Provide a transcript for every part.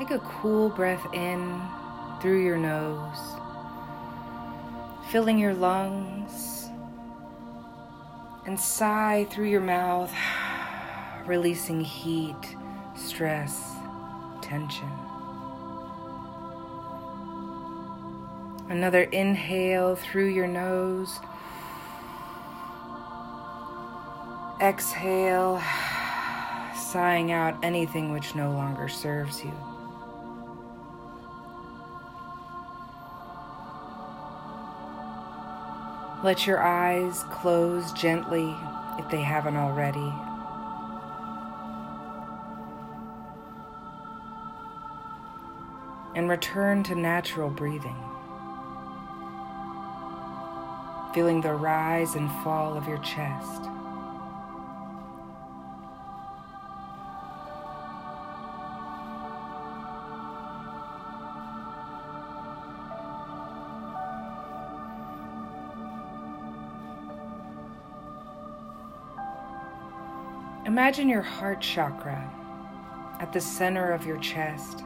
take a cool breath in through your nose, filling your lungs, and sigh through your mouth, releasing heat, stress, tension. Another inhale through your nose. Exhale, sighing out anything which no longer serves you. Let your eyes close gently if they haven't already. And return to natural breathing. Feeling the rise and fall of your chest. Imagine your heart chakra at the center of your chest.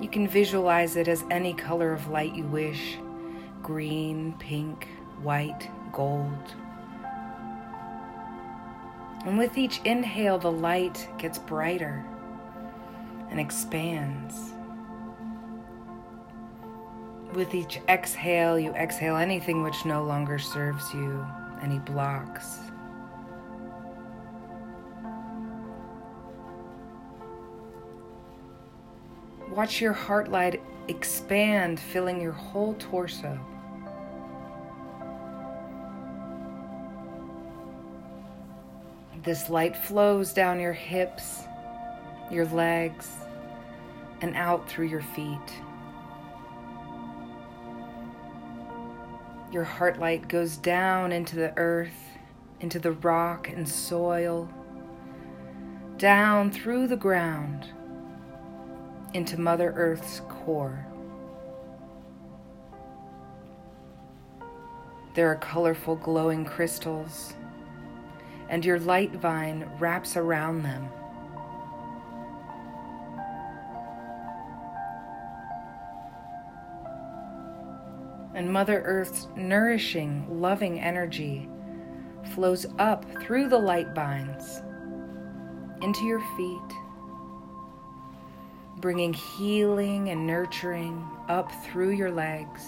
You can visualize it as any color of light you wish green, pink, white, gold. And with each inhale, the light gets brighter and expands. With each exhale, you exhale anything which no longer serves you, any blocks, Watch your heart light expand, filling your whole torso. This light flows down your hips, your legs, and out through your feet. Your heart light goes down into the earth, into the rock and soil, down through the ground into Mother Earth's core. There are colorful glowing crystals, and your light vine wraps around them. And Mother Earth's nourishing, loving energy flows up through the light vines into your feet bringing healing and nurturing up through your legs,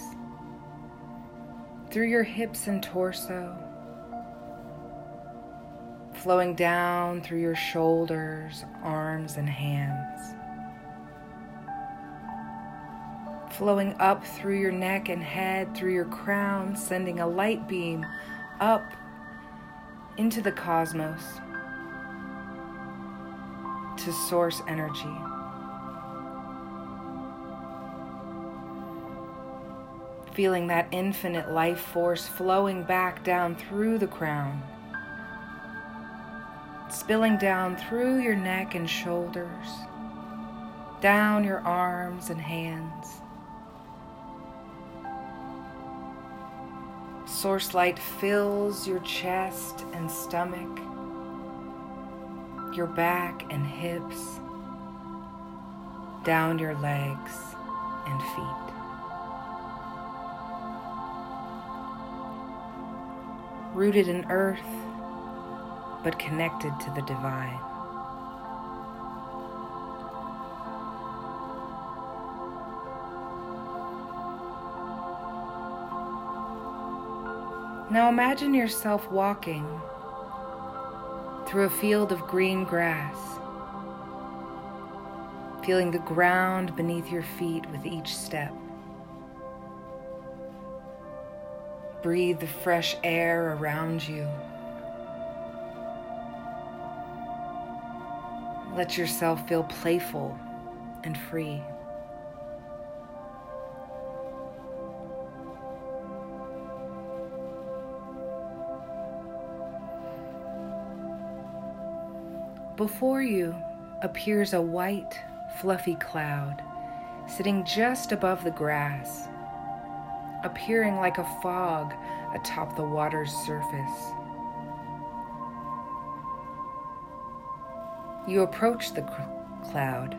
through your hips and torso, flowing down through your shoulders, arms, and hands. Flowing up through your neck and head, through your crown, sending a light beam up into the cosmos to source energy. Feeling that infinite life force flowing back down through the crown, spilling down through your neck and shoulders, down your arms and hands. Source light fills your chest and stomach, your back and hips, down your legs and feet. Rooted in earth, but connected to the divine. Now imagine yourself walking through a field of green grass, feeling the ground beneath your feet with each step. Breathe the fresh air around you. Let yourself feel playful and free. Before you appears a white, fluffy cloud sitting just above the grass appearing like a fog atop the water's surface. You approach the cloud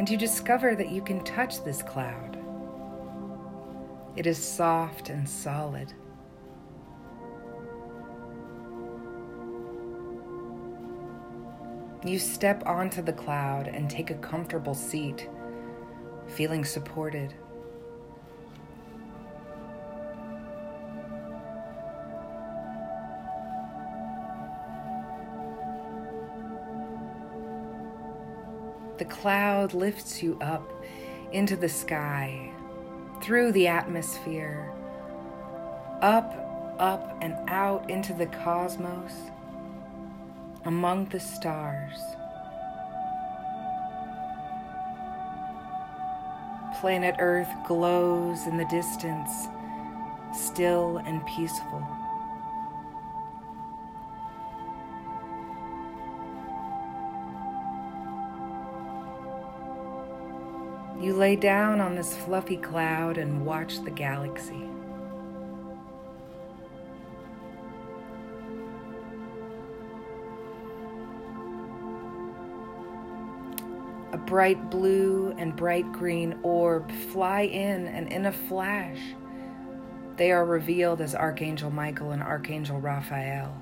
And you discover that you can touch this cloud. It is soft and solid. You step onto the cloud and take a comfortable seat, feeling supported. The cloud lifts you up into the sky, through the atmosphere, up, up, and out into the cosmos among the stars. Planet Earth glows in the distance, still and peaceful. You lay down on this fluffy cloud and watch the galaxy. Bright blue and bright green orb fly in, and in a flash, they are revealed as Archangel Michael and Archangel Raphael.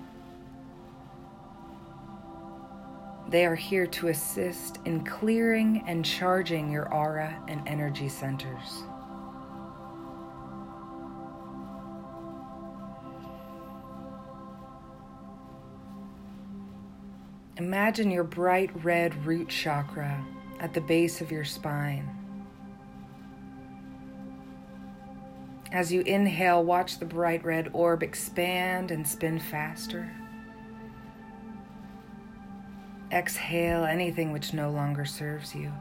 They are here to assist in clearing and charging your aura and energy centers. Imagine your bright red root chakra at the base of your spine. As you inhale, watch the bright red orb expand and spin faster. Exhale anything which no longer serves you.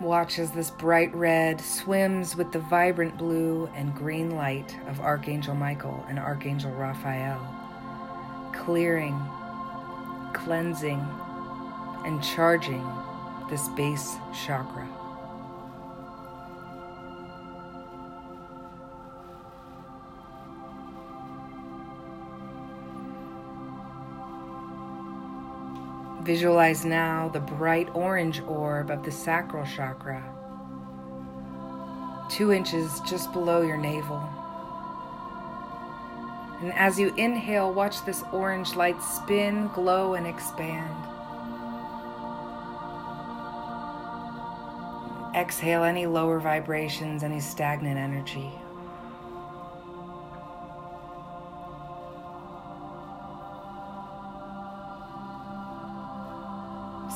Watch as this bright red swims with the vibrant blue and green light of Archangel Michael and Archangel Raphael clearing, cleansing, and charging this base chakra. Visualize now the bright orange orb of the sacral chakra, two inches just below your navel. And as you inhale, watch this orange light spin, glow, and expand. Exhale any lower vibrations, any stagnant energy.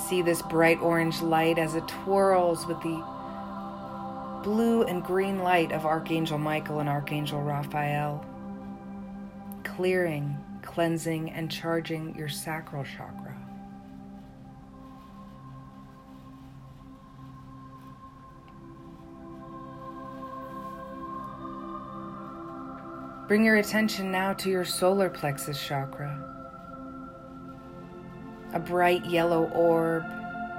See this bright orange light as it twirls with the blue and green light of Archangel Michael and Archangel Raphael clearing, cleansing, and charging your sacral chakra. Bring your attention now to your solar plexus chakra, a bright yellow orb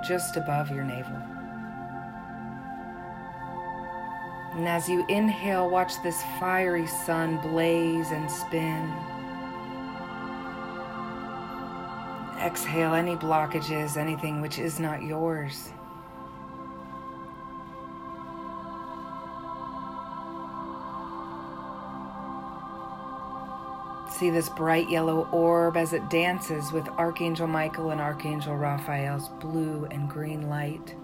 just above your navel. And as you inhale, watch this fiery sun blaze and spin. Exhale any blockages, anything which is not yours. See this bright yellow orb as it dances with Archangel Michael and Archangel Raphael's blue and green light,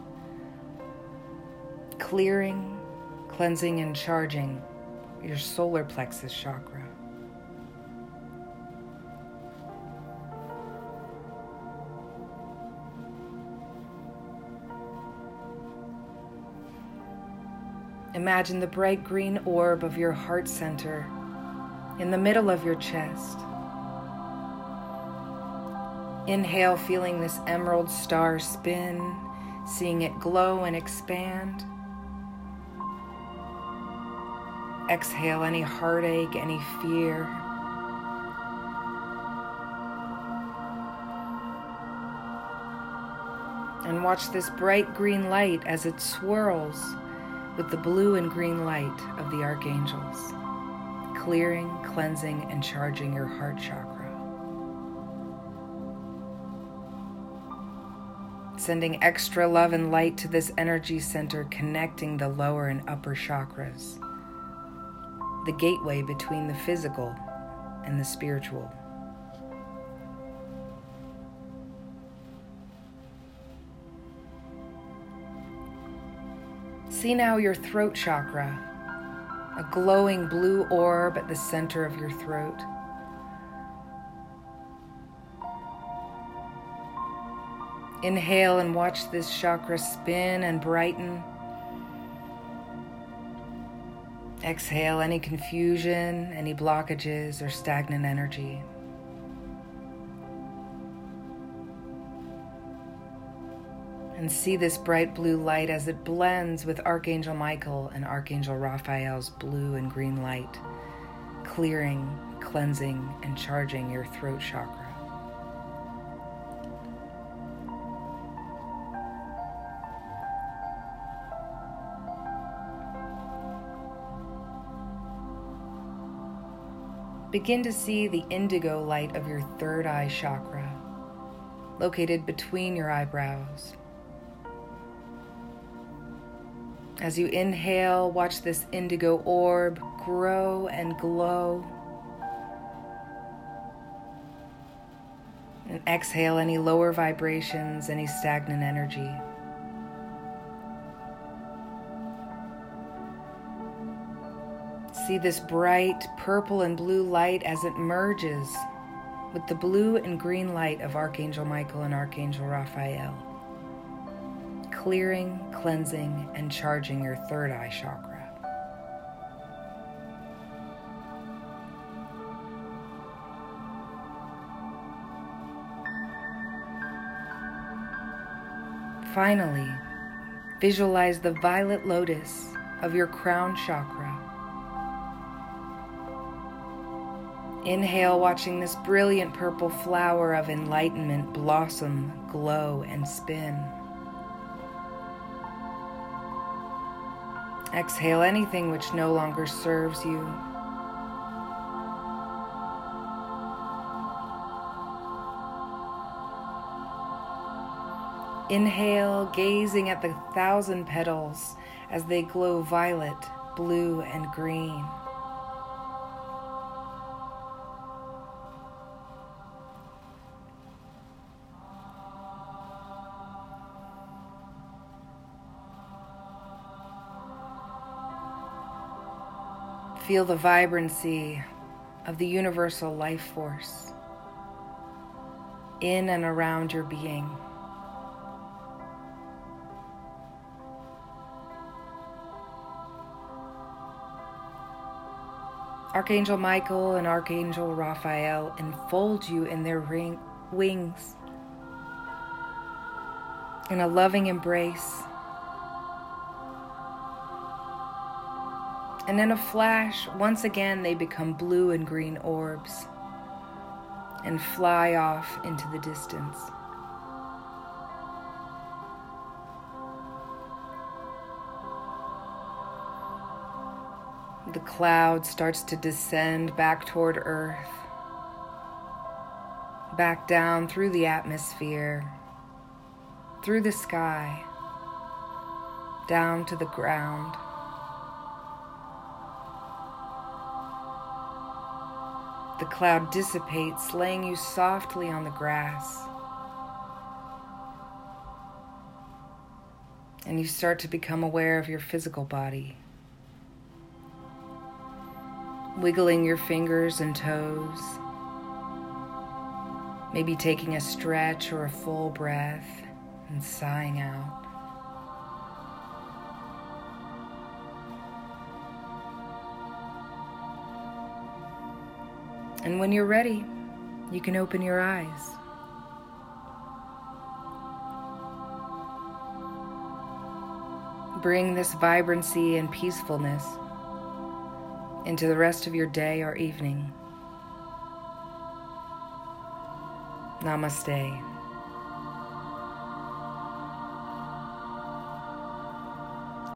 clearing, cleansing, and charging your solar plexus chakra. Imagine the bright green orb of your heart center in the middle of your chest. Inhale, feeling this emerald star spin, seeing it glow and expand. Exhale any heartache, any fear. And watch this bright green light as it swirls with the blue and green light of the archangels, clearing, cleansing, and charging your heart chakra. Sending extra love and light to this energy center, connecting the lower and upper chakras, the gateway between the physical and the spiritual. See now your throat chakra, a glowing blue orb at the center of your throat. Inhale and watch this chakra spin and brighten. Exhale any confusion, any blockages, or stagnant energy. And see this bright blue light as it blends with Archangel Michael and Archangel Raphael's blue and green light, clearing, cleansing, and charging your throat chakra. Begin to see the indigo light of your third eye chakra, located between your eyebrows. As you inhale, watch this indigo orb grow and glow. And exhale any lower vibrations, any stagnant energy. See this bright purple and blue light as it merges with the blue and green light of Archangel Michael and Archangel Raphael, clearing, cleansing, and charging your third eye chakra. Finally, visualize the violet lotus of your crown chakra Inhale, watching this brilliant purple flower of enlightenment blossom, glow, and spin. Exhale anything which no longer serves you. Inhale, gazing at the thousand petals as they glow violet, blue, and green. Feel the vibrancy of the universal life force in and around your being. Archangel Michael and Archangel Raphael enfold you in their ring, wings in a loving embrace And in a flash, once again, they become blue and green orbs and fly off into the distance. The cloud starts to descend back toward Earth, back down through the atmosphere, through the sky, down to the ground. The cloud dissipates, laying you softly on the grass. And you start to become aware of your physical body. Wiggling your fingers and toes. Maybe taking a stretch or a full breath and sighing out. And when you're ready, you can open your eyes. Bring this vibrancy and peacefulness into the rest of your day or evening. Namaste.